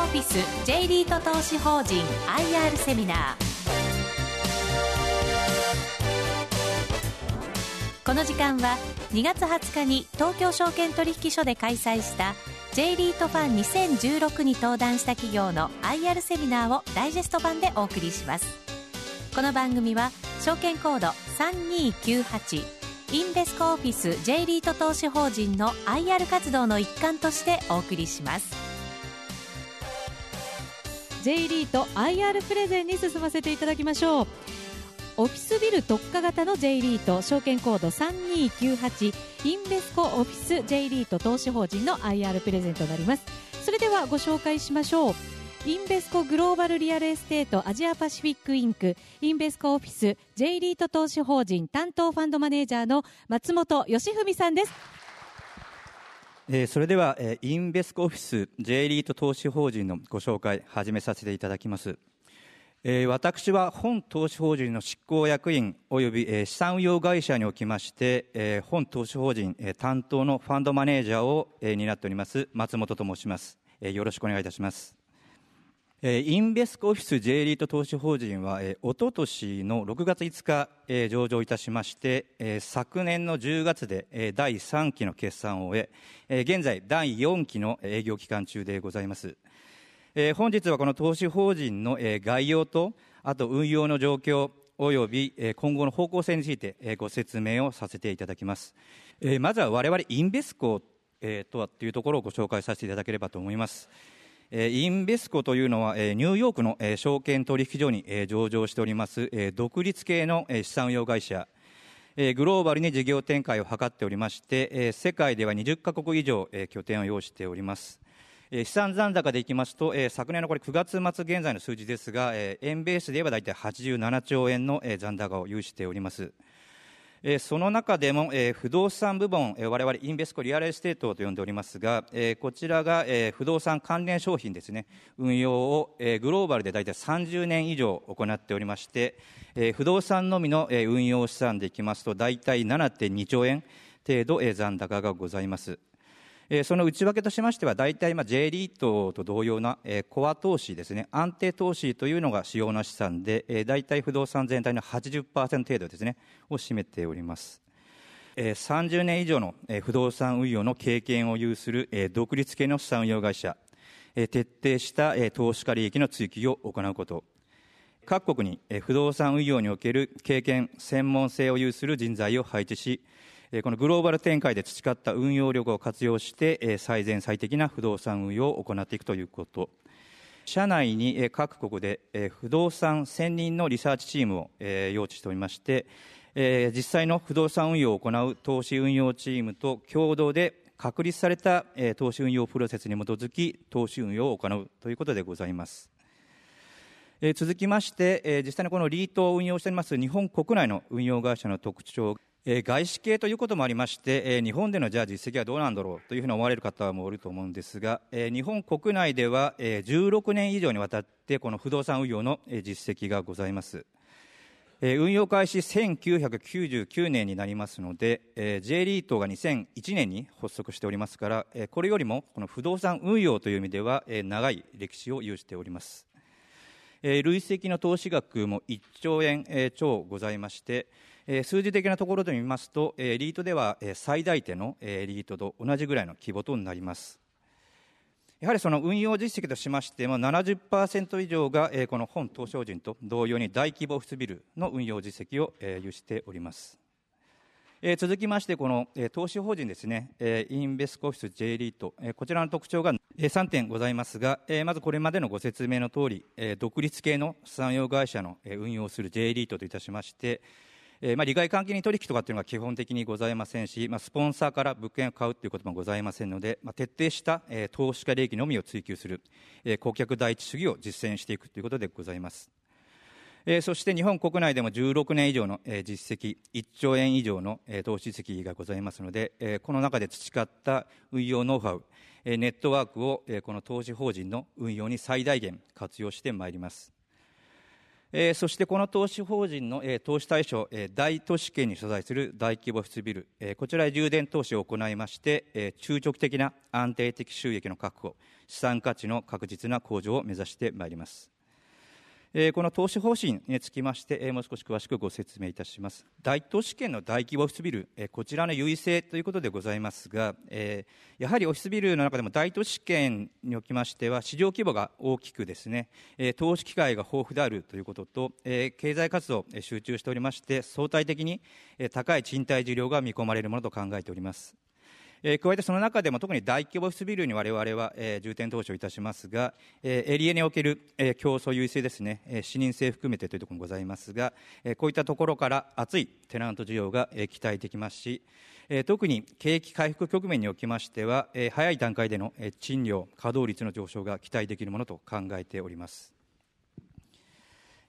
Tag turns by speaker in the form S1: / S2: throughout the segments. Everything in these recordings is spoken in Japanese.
S1: オフィス J リート投資法人 IR セミナー。この時間は2月20日に東京証券取引所で開催した J リートファン2016に登壇した企業の IR セミナーをダイジェスト版でお送りします。この番組は証券コード3298インベスコオフィス J リート投資法人の IR 活動の一環としてお送りします。
S2: J リート IR プレゼンに進ませていただきましょう。オフィスビル特化型の J リート証券コード3298インベスコオフィス J リート投資法人の IR プレゼンとなります。それではご紹介しましょう。インベスコグローバルリアルエステートアジアパシフィックインクインベスコオフィス J リート投資法人担当ファンドマネージャーの松本義文さんです。
S3: えー、それでは、えー、インベスコオフィス J リート投資法人のご紹介始めさせていただきます。えー、私は本投資法人の執行役員及び、えー、資産運用会社におきまして、えー、本投資法人、えー、担当のファンドマネージャーを、えー、担っております松本と申します。えー、よろしくお願いいたします。インベスコオフィス J リート投資法人は、おととしの6月5日、えー、上場いたしまして、えー、昨年の10月で、え、第3期の決算を終ええ、現在第4期の営業期間中でございます。え、本日はこの投資法人の、え、概要と、あと運用の状況、及び、え、今後の方向性について、え、ご説明をさせていただきます。え、まずは我々インベスコ、え、とはというところをご紹介させていただければと思います。インベスコというのは、ニューヨークの証券取引所に上場しております、独立系の資産運用会社、グローバルに事業展開を図っておりまして、世界では20カ国以上拠点を擁しております。資産残高でいきますと、昨年のこれ9月末現在の数字ですが、円ベースで言えば大体87兆円の残高を有しております。えその中でも、え不動産部門、え我々インベスコリアルエステートと呼んでおりますが、えこちらが、え不動産関連商品ですね、運用を、えグローバルで大体30年以上行っておりまして、え不動産のみの、え運用資産でいきますと、大体7.2兆円程度、え残高がございます。その内訳としましては、大体、まあ、J リートと同様な、コア投資ですね、安定投資というのが主要な資産で、大体不動産全体の80%程度ですね、を占めております。え30年以上の、不動産運用の経験を有する、独立系の資産運用会社、徹底した、投資家利益の追求を行うこと、各国に、不動産運用における経験、専門性を有する人材を配置し、このグローバル展開で培った運用力を活用して、最善最適な不動産運用を行っていくということ。社内に各国で不動産専任のリサーチチームを用意しておりまして、実際の不動産運用を行う投資運用チームと共同で確立された投資運用プロセスに基づき投資運用を行うということでございます。続きまして、実際にこのリートを運用しております日本国内の運用会社の特徴え外資系ということもありまして、え日本でのじゃあ実績はどうなんだろうというふうに思われる方もおると思うんですが、え日本国内では、え16年以上にわたってこの不動産運用の、え実績がございます。え運用開始1999年になりますので、え J リートが2001年に発足しておりますから、えこれよりもこの不動産運用という意味では、え長い歴史を有しております。え累積の投資額も1兆円、え超ございまして、数字的なところで見ますと、リートでは最大手のリートと同じぐらいの規模となります。やはりその運用実績としましても70%以上がこの本東証人と同様に大規模オフィスビルの運用実績を有しております。続きまして、この投資法人ですね、インベスコオフィス J リート、こちらの特徴が3点ございますが、まずこれまでのご説明の通り、独立系の産業会社の運用する J リートといたしまして、えー、まあ、利害関係に取引とかっていうのが基本的にございませんし、まあ、スポンサーから物件を買うということもございませんので、まあ、徹底した、えー、投資家利益のみを追求する、えー、顧客第一主義を実践していくということでございます。えー、そして日本国内でも16年以上の、えー、実績、1兆円以上の、えー、投資実績がございますので、えー、この中で培った運用ノウハウ、えー、ネットワークを、えー、この投資法人の運用に最大限活用してまいります。えー、そしてこの投資法人の、えー、投資対象、えー、大都市圏に所在する大規模室ビル、えー、こちらへ充電投資を行いまして、えー、中長期的な安定的収益の確保、資産価値の確実な向上を目指してまいります。この投資方針につきまして、もう少し詳しくご説明いたします。大都市圏の大規模オフィスビル、こちらの優位性ということでございますが、やはりオフィスビルの中でも大都市圏におきましては、市場規模が大きくですね、投資機会が豊富であるということと、経済活動集中しておりまして、相対的に高い賃貸需要が見込まれるものと考えております。えー、加えてその中でも特に大規模室ビルに我々は、えー、重点投資をいたしますが、えー、エリアにおける、えー、競争優位性ですね、えー、視認性含めてというところもございますが、えー、こういったところから熱いテナント需要が、えー、期待できますし、えー、特に景気回復局面におきましては、えー、早い段階での、えー、賃料、稼働率の上昇が期待できるものと考えております。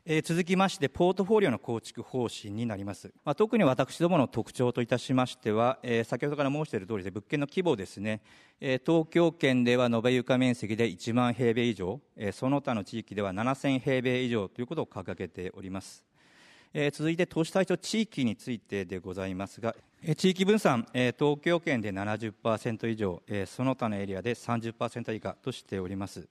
S3: え、続きまして、ポートフォリオの構築方針になります。まあ、特に私どもの特徴といたしましては、えー、先ほどから申している通りで、物件の規模ですね、えー、東京圏では延べ床面積で1万平米以上、えその他の地域では7000平米以上ということを掲げております。え続いて、投資対象地域についてでございますが、え地域分散、え東京圏で70%以上、えその他のエリアで30%以下としております。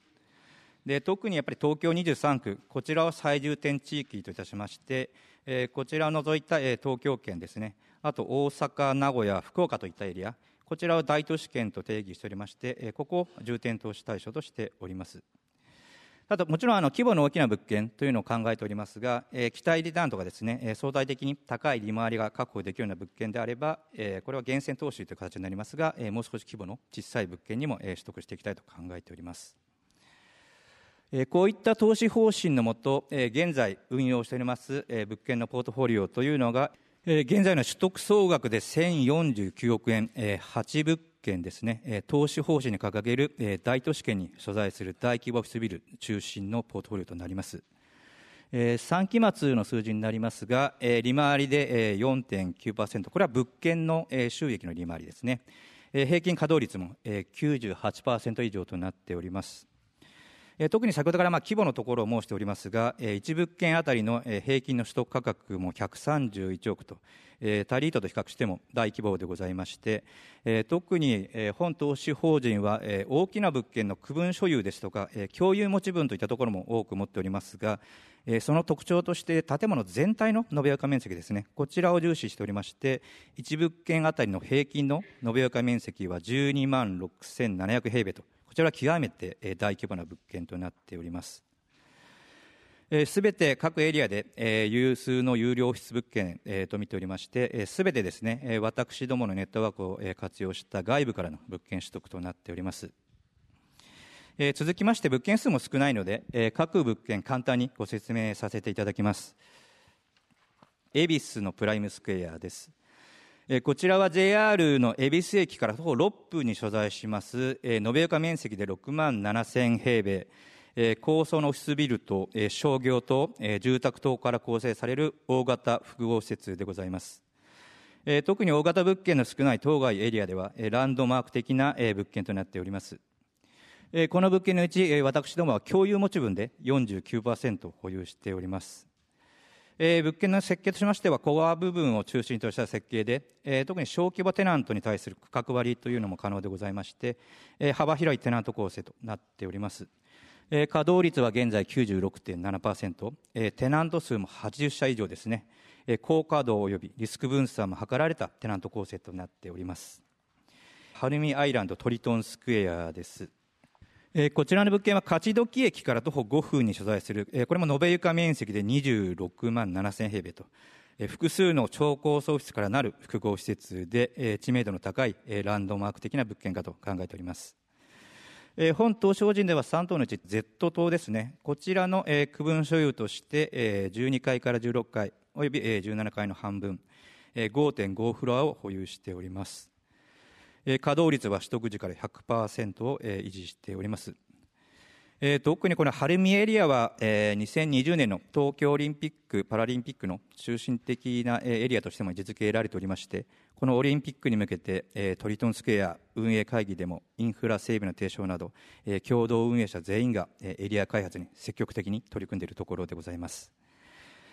S3: で特にやっぱり東京23区、こちらを最重点地域といたしまして、えー、こちらを除いた、えー、東京圏ですね、あと大阪、名古屋、福岡といったエリア、こちらを大都市圏と定義しておりまして、えー、ここを重点投資対象としております。あともちろんあの規模の大きな物件というのを考えておりますが、えー、期待リターンとかですね、えー、相対的に高い利回りが確保できるような物件であれば、えー、これは厳選投資という形になりますが、えー、もう少し規模の小さい物件にも、えー、取得していきたいと考えております。こういった投資方針のもと、現在運用しております物件のポートフォリオというのが、現在の取得総額で1049億円、8物件ですね、投資方針に掲げる大都市圏に所在する大規模オフィスビル中心のポートフォリオとなります。3期末の数字になりますが、利回りで4.9%、これは物件の収益の利回りですね。平均稼働率も98%以上となっております。特に先ほどからまあ規模のところを申しておりますが、1物件あたりの平均の取得価格も131億と、タリートと比較しても大規模でございまして、特に本投資法人は大きな物件の区分所有ですとか、共有持ち分といったところも多く持っておりますが、その特徴として建物全体の延べ床面積ですね、こちらを重視しておりまして、1物件あたりの平均の延べ床面積は12万6700平米と、こちらは極めて大規模な物件となっております。すべて各エリアで、有数の有料オフィス物件、と見ておりまして、す、べ、てですね、私どものネットワークを、活用した外部からの物件取得となっております。続きまして物件数も少ないので、各物件簡単にご説明させていただきます。恵比寿のプライムスクエアです。こちらは JR の恵比寿駅から徒歩6分に所在します、延べ床面積で6万7000平米、高層のオフィスビルと商業と住宅等から構成される大型複合施設でございます。特に大型物件の少ない当該エリアでは、ランドマーク的な物件となっております。この物件のうち、私どもは共有持ち分で49%保有しております。えー、物件の設計としましては、コア部分を中心とした設計で、えー、特に小規模テナントに対する区画割りというのも可能でございまして、えー、幅広いテナント構成となっております。えー、稼働率は現在96.7%、えー、テナント数も80社以上ですね、えー、高稼働及びリスク分散も図られたテナント構成となっております。ハルミアイランドトリトンスクエアです。えー、こちらの物件は勝どき駅から徒歩5分に所在する、えー、これも延べ床面積で26万7000平米と、えー、複数の超高層オフィスからなる複合施設で、えー、知名度の高い、えー、ランドマーク的な物件かと考えております。えー、本島法人では3棟のうち Z 棟ですね、こちらの、えー、区分所有として、えー、12階から16階、および、えー、17階の半分、えー、5.5フロアを保有しております。稼働率は取得時から100%を維持しております。え特にこの晴海エリアはえ2020年の東京オリンピック・パラリンピックの中心的なエリアとしても位置づけられておりましてこのオリンピックに向けてえトリトンスクエア運営会議でもインフラ整備の提唱などえ共同運営者全員がえエリア開発に積極的に取り組んでいるところでございます。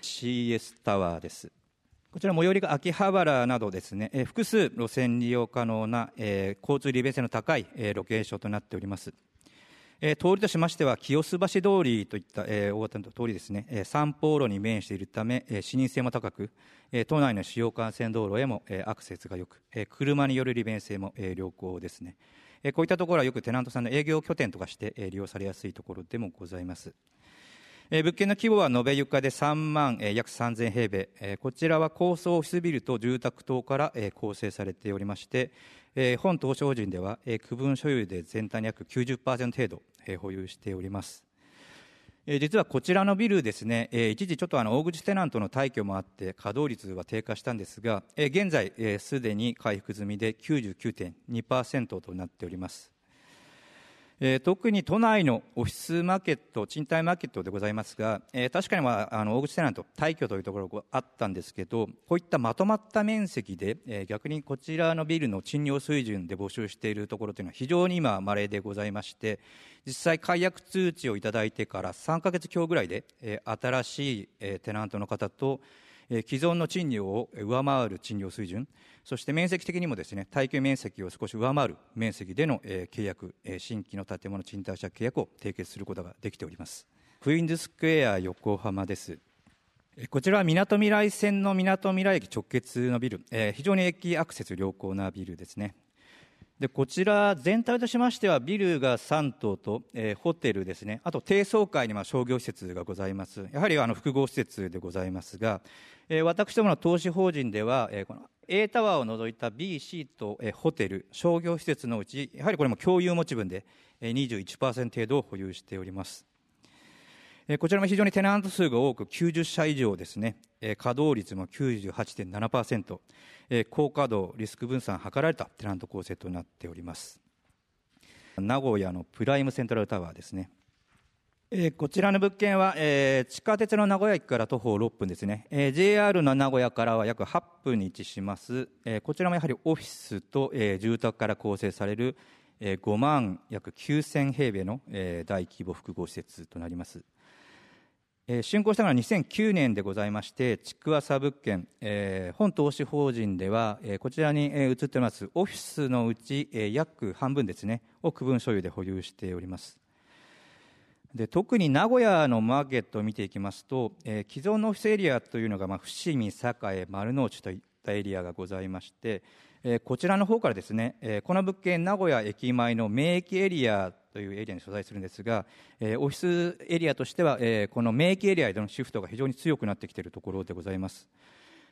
S3: CS タワーですこちら最寄りが秋葉原などですね、えー複数路線利用可能な、えー交通利便性の高い、えーロケーションとなっております。えー通りとしましては清洲橋通りといった、えー大型の通りですね、えー三方路に面しているため、えー視認性も高く、えー都内の主要幹線道路へも、えーアクセスが良く、えー車による利便性も、えー良好ですね、えーこういったところはよくテナントさんの営業拠点とかして、えー利用されやすいところでもございます。えー物件の規模は延べ床で3万、えー約3000平米、えーこちらは高層オフィスビルと住宅等から、えー構成されておりまして、えー本投資法人では、えー区分所有で全体の約90%程度、えー保有しております。実はこちらのビルですね、一時ちょっとあの大口テナントの退去もあって稼働率は低下したんですが、現在すでに回復済みで99.2%となっております。えー特に都内のオフィスマーケット、賃貸マーケットでございますが、えー確かに、まあ、あの大口テナント、退去というところがあったんですけど、こういったまとまった面積で、えー逆にこちらのビルの賃料水準で募集しているところというのは非常に今、稀でございまして、実際、解約通知をいただいてから3か月強ぐらいで、えー新しい、えーテナントの方と、え既存の賃料を上回る賃料水準、そして面積的にもですね、耐久面積を少し上回る面積での、え契約、え新規の建物賃貸借契約を締結することができております。クイーンズスクエア横浜です。こちらはみなとみらい線のみなとみらい駅直結のビル、えー非常に駅アクセス良好なビルですね。でこちら全体としましてはビルが3棟と、えーホテルですね。あと低層階には商業施設がございます。やはりあの複合施設でございますが、えー私どもの投資法人では、えーこの A タワーを除いた B、C と、えホテル商業施設のうちやはりこれも共有持ち分で、えー21%程度を保有しております。えこちらも非常にテナント数が多く90社以上ですね、え稼働率も98.7%、えー高稼働、リスク分散図られたテナント構成となっております。名古屋のプライムセントラルタワーですね。えーこちらの物件は、えー地下鉄の名古屋駅から徒歩6分ですね、えー JR の名古屋からは約8分に位置します、えーこちらもやはりオフィスと、えー住宅から構成される、えー5万約9000平米の、えー大規模複合施設となります。えー竣工したのは2009年でございまして、築浅物件、えー本投資法人では、えーこちらに、えー移っておりますオフィスのうち、えー約半分ですね、を区分所有で保有しております。で特に名古屋のマーケットを見ていきますと、えー既存のオフィスエリアというのが、まあ、伏見、栄、丸の内といったエリアがございまして、えこちらの方からですね、えこの物件、名古屋駅前の名駅エリアというエリアに所在するんですが、えオフィスエリアとしては、えこの名駅エリアへのシフトが非常に強くなってきているところでございます。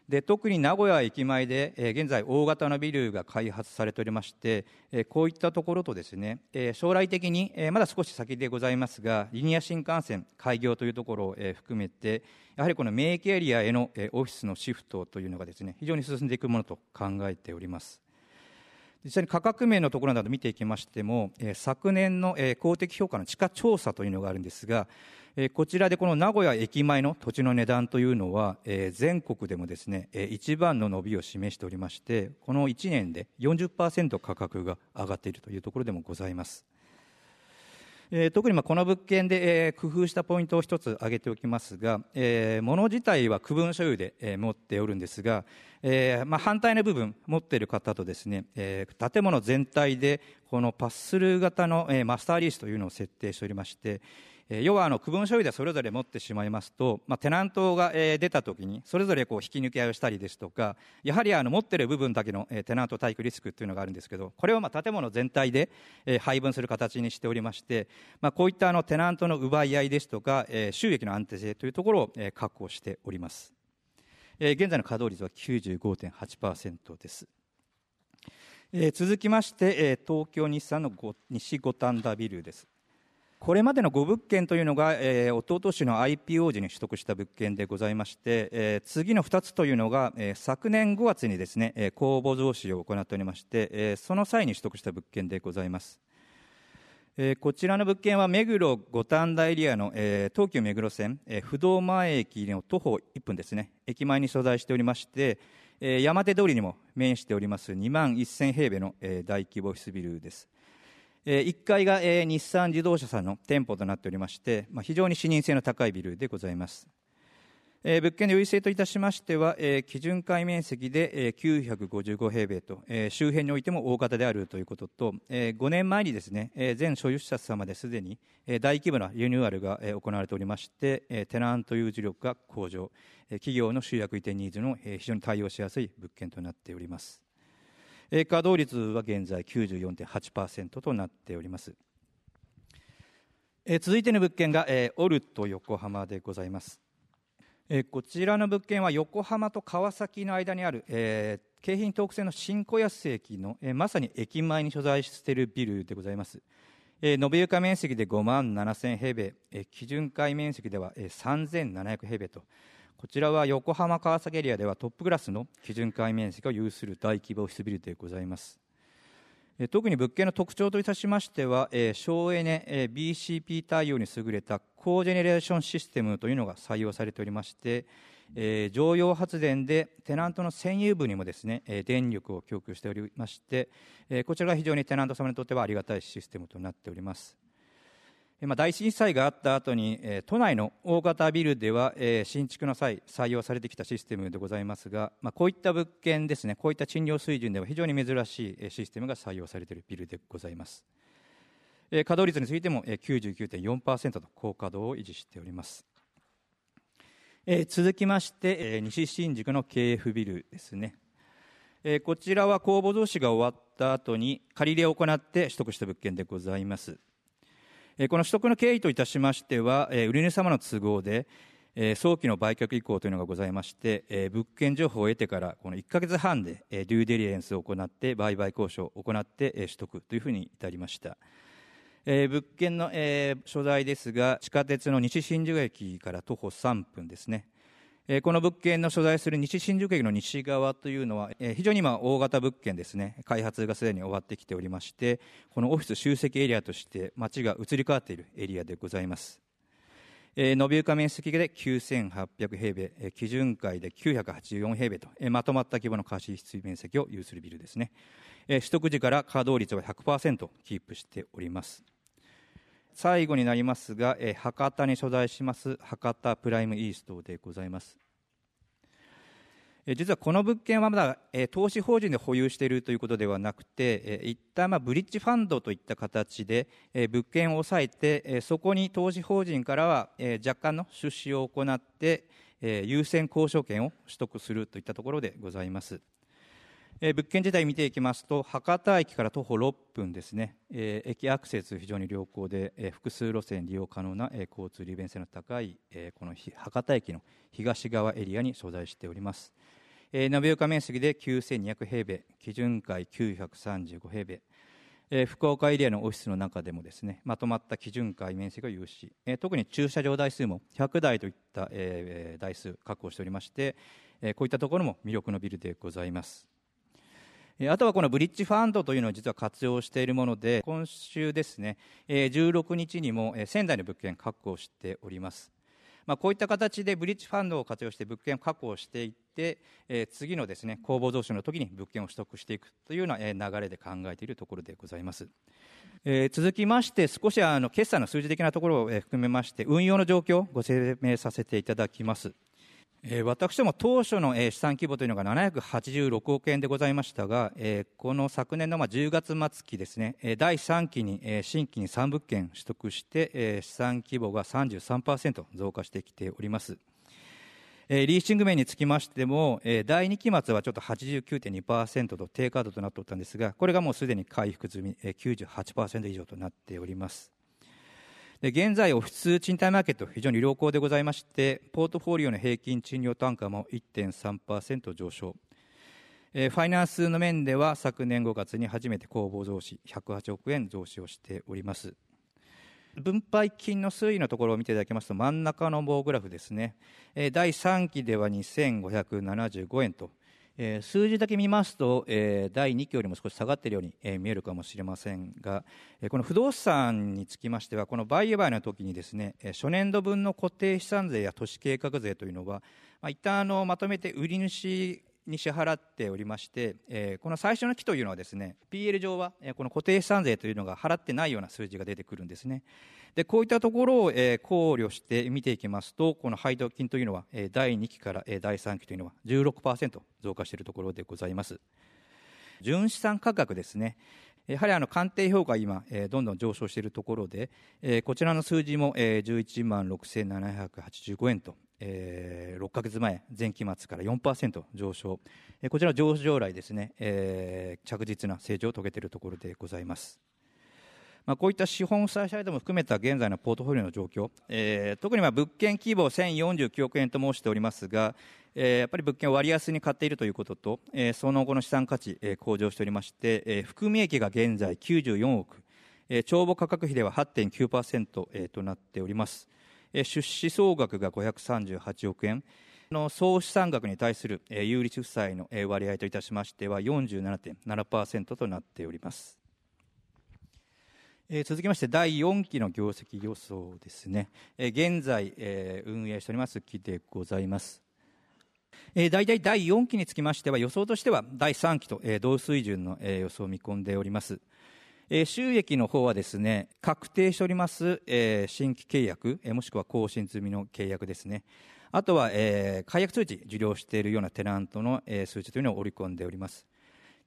S3: で特に名古屋駅前で、え現在、大型のビルが開発されておりまして、えこういったところとですね、え将来的に、えまだ少し先でございますが、リニア新幹線開業というところを、え含めて、やはりこの名駅エリアへの、えオフィスのシフトというのがですね非常に進んでいくものと考えております。実際に価格面のところなど見ていきましても、えー昨年の、えー公的評価の地価調査というのがあるんですが、えーこちらでこの名古屋駅前の土地の値段というのは、えー全国でもですね、えー一番の伸びを示しておりまして、この1年で40%価格が上がっているというところでもございます。えー特にまあこの物件で、えー工夫したポイントを一つ挙げておきますが、えー物自体は区分所有で、えー持っておるんですが、えーまあ、反対の部分持っている方とですね、えー建物全体でこのパススルー型の、えーマスターリースというのを設定しておりまして、えー要はあの区分所有でそれぞれ持ってしまいますと、まあ、テナントが、えー出たときにそれぞれこう引き抜き合いをしたりですとかやはりあの持ってる部分だけの、えーテナント退去リスクというのがあるんですけどこれをまあ建物全体で、えー配分する形にしておりまして、まあ、こういったあのテナントの奪い合いですとか、えー収益の安定性というところを、えー確保しております、えー現在の稼働率は95.8%ですえー続きまして、えー東京日産のご西五反田ビルです。これまでの5物件というのが、えー、一昨年の IPO 時に取得した物件でございまして、えー次の2つというのが、えー昨年5月にですね、えー公募増資を行っておりまして、えーその際に取得した物件でございます。えーこちらの物件は目黒五反田エリアの、えー東急目黒線、えー不動前駅の徒歩1分ですね、駅前に所在しておりまして、えー山手通りにも面しております2万1000平米の、えー大規模オフィスビルです。えー1階が、えー日産自動車さんの店舗となっておりまして、まあ、非常に視認性の高いビルでございます。えー、物件の優位性といたしましては、えー、基準階面積で、えー、955平米と、えー、周辺においても大型であるということと、えー、5年前にですね、えー、全所有者様ですでに、えー、大規模なリニューアルが、えー、行われておりまして、えー、テナント有事力が向上、えー、企業の集約移転ニーズの、えー、非常に対応しやすい物件となっております。稼働率は現在94.8%となっております。えー、続いての物件が、えー、オルト横浜でございます。えこちらの物件は横浜と川崎の間にある、えー、京浜東北線の新小安駅の、えー、まさに駅前に所在しているビルでございます、えー、延べ床面積で5万7000平米、えー、基準階面積では、えー、3700平米とこちらは横浜川崎エリアではトップクラスの基準階面積を有する大規模オフィスビルでございます特に物件の特徴といたしましては、省エネ、BCP 対応に優れたコージェネレーションシステムというのが採用されておりまして、常用発電でテナントの占有部にもですね、電力を供給しておりまして、こちらが非常にテナント様にとってはありがたいシステムとなっております。ま、大震災があった後に、え都内の大型ビルでは、え新築の際採用されてきたシステムでございますが、まあ、こういった物件ですねこういった賃料水準では非常に珍しいシステムが採用されているビルでございます、え稼働率についても、え99.4%と高稼働を維持しております、え続きまして、え西新宿の KF ビルですね。えこちらは公募増資が終わった後に借り入れを行って取得した物件でございます。この取得の経緯といたしましては、売り主様の都合で、早期の売却意向というのがございまして、物件情報を得てからこの1か月半でデューデリエンスを行って売買交渉を行って取得というふうに至りました。物件の所在ですが地下鉄の西新宿駅から徒歩3分ですねこの物件の所在する西新宿駅の西側というのは、非常に今、大型物件ですね、開発がすでに終わってきておりまして、このオフィス集積エリアとして、街が移り変わっているエリアでございます。延べ床面積で9800平米、基準階で984平米と、まとまった規模の貸し室面積を有するビルですね。取得時から稼働率は100%キープしております。最後になりますが、え博多に所在します博多プライムイーストでございます。実はこの物件はまだ、え投資法人で保有しているということではなくて、え一旦まあブリッジファンドといった形で、え物件を抑えて、えそこに投資法人からは、え若干の出資を行って、え優先交渉権を取得するといったところでございます。えー、物件自体見ていきますと博多駅から徒歩6分ですね、えー、駅アクセス非常に良好で、えー、複数路線利用可能な、え、交通利便性の高い、え、この博多駅の東側エリアに所在しております、え、延床面積で9200平米基準階935平米。え、福岡エリアのオフィスの中でもですねまとまった基準階面積を有し、え、特に駐車場台数も100台といった、え、台数確保しておりまして、え、こういったところも魅力のビルでございます。あとはこのブリッジファンドというのを実は活用しているもので、今週ですね、16日にも仙台の物件確保しております。まあ、こういった形でブリッジファンドを活用して物件を確保していって、次のですね公募増資の時に物件を取得していくというような、流れで考えているところでございます。続きまして少しあの決算の数字的なところを含めまして運用の状況をご説明させていただきます。私ども当初の資産規模というのが786億円でございましたが、この昨年の10月末期ですね、第3期に新規に3物件取得して、資産規模が33%増加してきております。リーシング面につきましても、第2期末はちょっと89.2%と低カードとなっておったんですが、これがもうすでに回復済み、98%以上となっております。で現在、オフィス賃貸マーケット、非常に良好でございまして、ポートフォリオの平均賃料単価も1.3%上昇え。ファイナンスの面では昨年5月に初めて公募増資108億円増資をしております分配金の推移のところを見ていただきますと真ん中の棒グラフですねえ第3期では2575円とえー、数字だけ見ますと、えー、第2期よりも少し下がっているように、えー、見えるかもしれませんが、えー、この不動産につきましてはこの売買の時にですね、えー、初年度分の固定資産税や都市計画税というのは、まあ、一旦あのまとめて売り主に支払っておりまして、えー、この最初の期というのはですね PL 上は、えー、この固定資産税というのが払ってないような数字が出てくるんですね。でこういったところを、えー、考慮して見ていきますとこの配当金というのは、えー、第2期から、えー、第3期というのは16%増加しているところでございます。純資産価格ですね。やはりあの鑑定評価今、えー、どんどん上昇しているところで、えー、こちらの数字も、えー、11万6785円と、えー、6か月前、前期末から4%上昇、えー、こちら上場来ですね、えー、着実な成長を遂げているところでございます。まあ、こういった資本負債サイドも含めた現在のポートフォリオの状況、えー、特にまあ物件規模1049億円と申しておりますが、えー、やっぱり物件を割安に買っているということと、えー、その後の資産価値、えー、向上しておりまして、えー、含み益が現在94億、えー、帳簿価格比では8.9%、えー、となっております、出資総額が538億円。の総資産額に対する、有利負債の、割合といたしましては47.7%となっております、続きまして第4期の業績予想ですね、現在、運営しております期でございます。えー、大体第4期につきましては予想としては第3期と、え、同水準の、え、予想を見込んでおります。え、収益の方はですね、確定しております、え、新規契約、え、もしくは更新済みの契約ですね。あとは、え、解約通知受領しているようなテナントの、え、数値というのを織り込んでおります。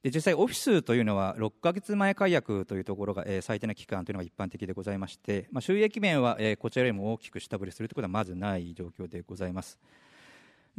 S3: で実際、オフィスというのは6か月前解約というところが、え、最低な期間というのが一般的でございまして、ま、収益面は、え、こちらよりも大きく下振れするということはまずない状況でございます。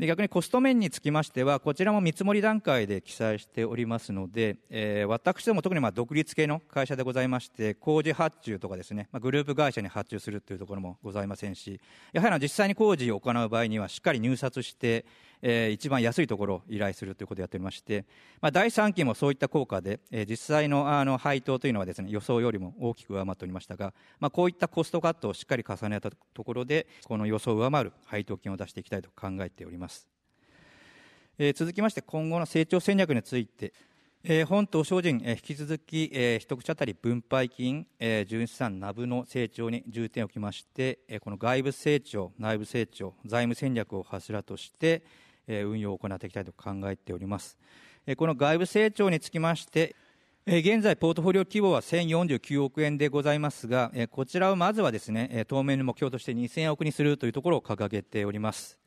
S3: で逆にコスト面につきましては、こちらも見積もり段階で記載しておりますので、えー、私ども特にまあ独立系の会社でございまして、工事発注とかですね、まあ、グループ会社に発注するというところもございませんし、やはり実際に工事を行う場合には、しっかり入札して、えー、一番安いところを依頼するということをやっておりまして、まあ、第3期もそういった効果で、えー、実際のあの配当というのはですね予想よりも大きく上回っておりましたが、まあ、こういったコストカットをしっかり重ねたところでこの予想を上回る配当金を出していきたいと考えております、えー、続きまして今後の成長戦略についてえー、本島精進、えー、引き続き、えー、一口当たり分配金、えー、純資産ナブの成長に重点を置きまして、えー、この外部成長、内部成長、財務戦略を柱として、運用を行っていきたいと考えております。この外部成長につきまして、現在、ポートフォリオ規模は1049億円でございますが、こちらをまずはですね、当面の目標として2000億にするというところを掲げております。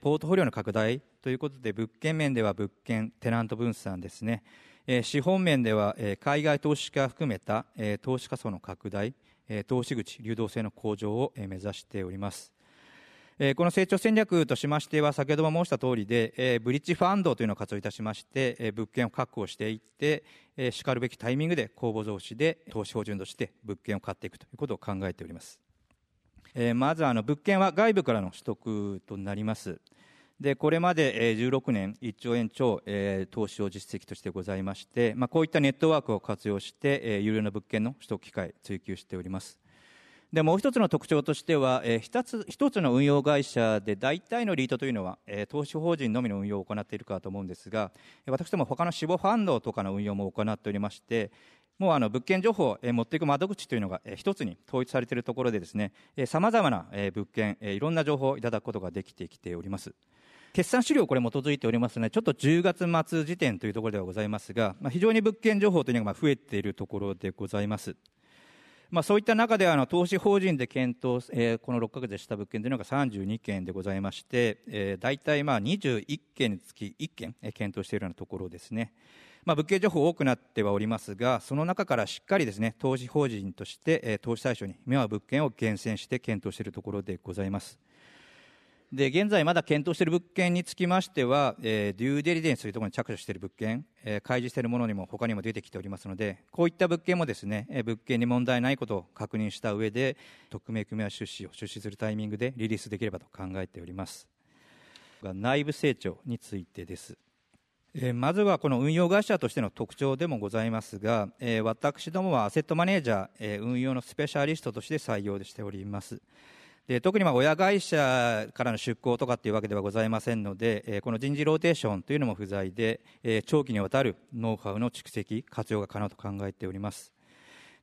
S3: ポートフォリオの拡大ということで、物件面では物件、テナント分散ですね、資本面では海外投資家含めた投資家層の拡大、投資口、流動性の向上を目指しております。この成長戦略としましては、先ほども申した通りで、ブリッジファンドというのを活用いたしまして、物件を確保していって、しかるべきタイミングで公募増資で投資標準として物件を買っていくということを考えております。まずあの物件は外部からの取得となります。でこれまで16年1兆円超投資を実績としてございまして、まあ、こういったネットワークを活用して有料な物件の取得機会追求しておりますでもう一つの特徴としては、えー、一つ一つの運用会社で大体のリートというのは、えー、投資法人のみの運用を行っているかと思うんですが、私ども他の死亡ファンドとかの運用も行っておりまして、もうあの物件情報を持っていく窓口というのが一つに統一されているところでですね、さまざまな物件、いろんな情報をいただくことができてきております。決算資料、これ基づいておりますので、ちょっと10月末時点というところではございますが、非常に物件情報というのが増えているところでございます。まあ、そういった中であの投資法人で検討、えー、この6か月でした物件というのが32件でございまして、えー、大体まあ21件につき1件、えー、検討しているようなところですね。まあ、物件情報多くなってはおりますが、その中からしっかりですね、投資法人として、えー、投資対象に目は物件を厳選して検討しているところでございます。で現在まだ検討している物件につきましては、えー、デューデリデンスというところに着手している物件、えー、開示しているものにも他にも出てきておりますので、こういった物件もですね、えー、物件に問題ないことを確認した上で、匿名組合出資を出資するタイミングでリリースできればと考えております。内部成長についてです。えまずはこの運用会社としての特徴でもございますが、え私どもはアセットマネージャー、え運用のスペシャリストとして採用しております。で特にまあ親会社からの出向とかっていうわけではございませんので、えー、この人事ローテーションというのも不在で、えー、長期にわたるノウハウの蓄積、活用が可能と考えております。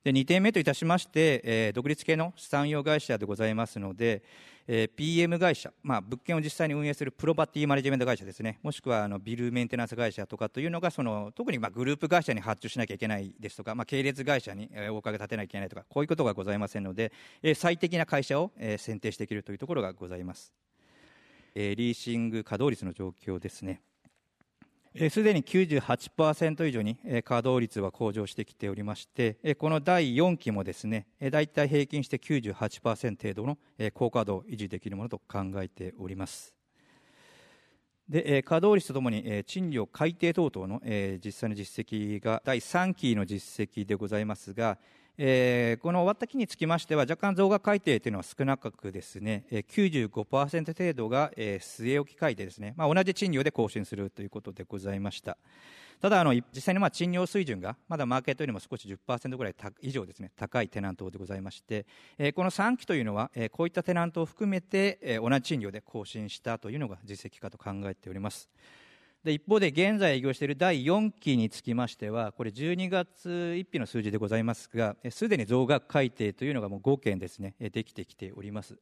S3: で2点目といたしまして、えー、独立系の資産用会社でございますので、えー、PM 会社、まあ、物件を実際に運営するプロパティマネジメント会社ですね、もしくはあのビルメンテナンス会社とかというのが、その特にまあグループ会社に発注しなきゃいけないですとか、まあ、系列会社にお金立てなきゃいけないとか、こういうことがございませんので、えー、最適な会社を、えー、選定していけるというところがございます。えー、リーシング稼働率の状況ですね。すでに98%以上に稼働率は向上してきておりまして、この第4期もですね、大体平均して98%程度の高稼働を維持できるものと考えております。で稼働率とともに賃料改定等々の実際の実績が第3期の実績でございますが、えー、この終わった期につきましては、若干増額改定というのは少なくですね、95%程度が、据え置き改定ですね、まあ、同じ賃料で更新するということでございました。ただあの、実際にまあ賃料水準がまだマーケットよりも少し10%ぐらい以上ですね、高いテナントでございまして、えー、この3期というのは、えー、こういったテナントを含めて、えー、同じ賃料で更新したというのが実績かと考えております。で一方で現在営業している第4期につきましては、これ12月1日の数字でございますが、すでに増額改定というのがもう5件ですね、できてきております。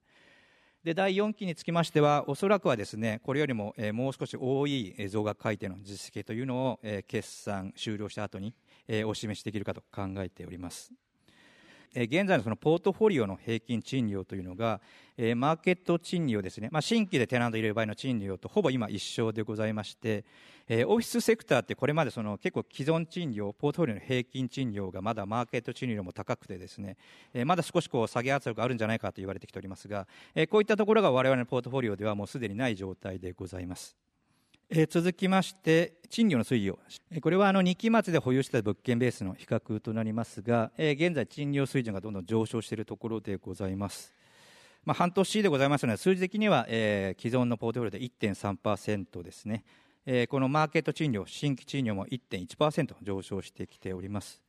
S3: で第4期につきましては、おそらくはですねこれよりももう少し多い増額改定の実績というのを決算終了した後にお示しできるかと考えております。現在のそのポートフォリオの平均賃料というのが、マーケット賃料ですね、まあ、新規でテナント入れる場合の賃料とほぼ今一緒でございまして、オフィスセクターってこれまでその結構既存賃料、ポートフォリオの平均賃料がまだマーケット賃料も高くてですね、まだ少しこう下げ圧力があるんじゃないかと言われてきておりますが、こういったところが我々のポートフォリオではもうすでにない状態でございます。えー、続きまして、賃料の推移を、これはあの2期末で保有した物件ベースの比較となりますが、えー、現在、賃料水準がどんどん上昇しているところでございます。まあ、半年でございますので、数字的には、えー、既存のポートフォリオで1.3%ですね、えー、このマーケット賃料、新規賃料も1.1%上昇してきております。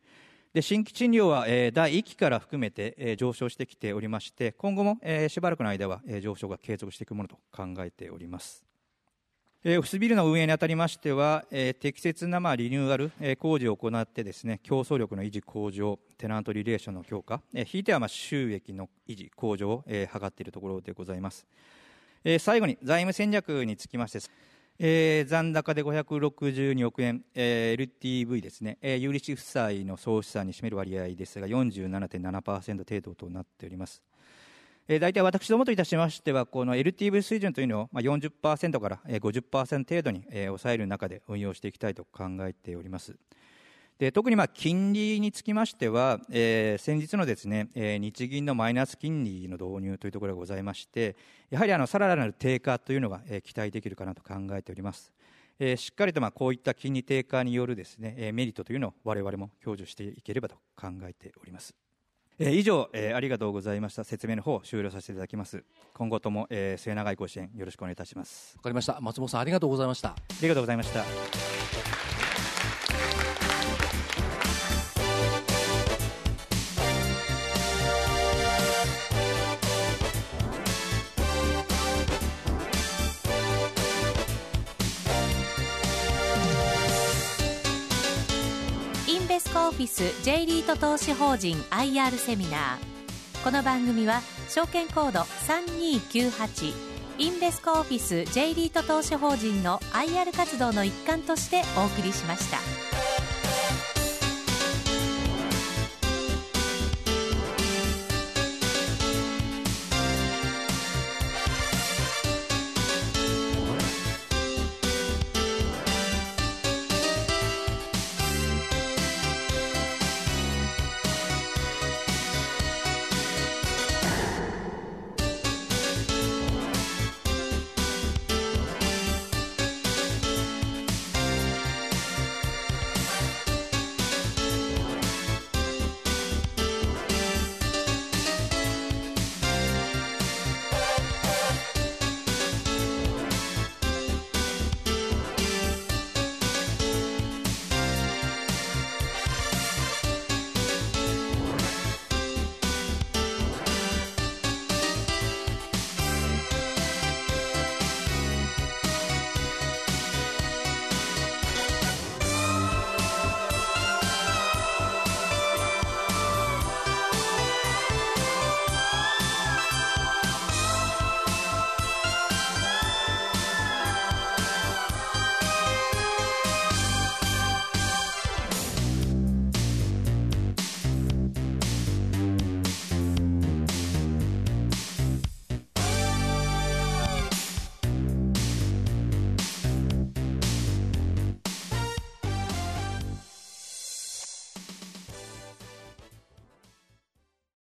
S3: で新規賃料は、えー、第1期から含めて、えー、上昇してきておりまして、今後も、えー、しばらくの間は、えー、上昇が継続していくものと考えております。オフィスビルの運営にあたりましては、適切なまリニューアル、工事を行ってですね、競争力の維持向上、テナントリレーションの強化、ひいてはま収益の維持向上を図っているところでございます。最後に財務戦略につきましてえー、残高で562億円、えー、LTV ですね、えー、有利子負債の総資産に占める割合ですが47.7%程度となっております。えー、大体私どもといたしましては、この LTV 水準というのを、まあ、40%から50%程度に、えー、抑える中で運用していきたいと考えております。で特にまあ金利につきましては、えー、先日のですね、えー、日銀のマイナス金利の導入というところがございまして、やはりあのさらなる低下というのが、えー、期待できるかなと考えております。えー、しっかりとまあこういった金利低下によるですね、えー、メリットというのを我々も享受していければと考えております。えー、以上、えー、ありがとうございました。説明の方を終了させていただきます。今後とも、えー、末永いご支援よろしくお願いいたします。
S4: わかりました。松本さんありがとうございました。あ
S3: りがとうございました
S1: オフィス J リート投資法人 IR セミナーこの番組は証券コード3298インベスコオフィス J リート投資法人の IR 活動の一環としてお送りしました。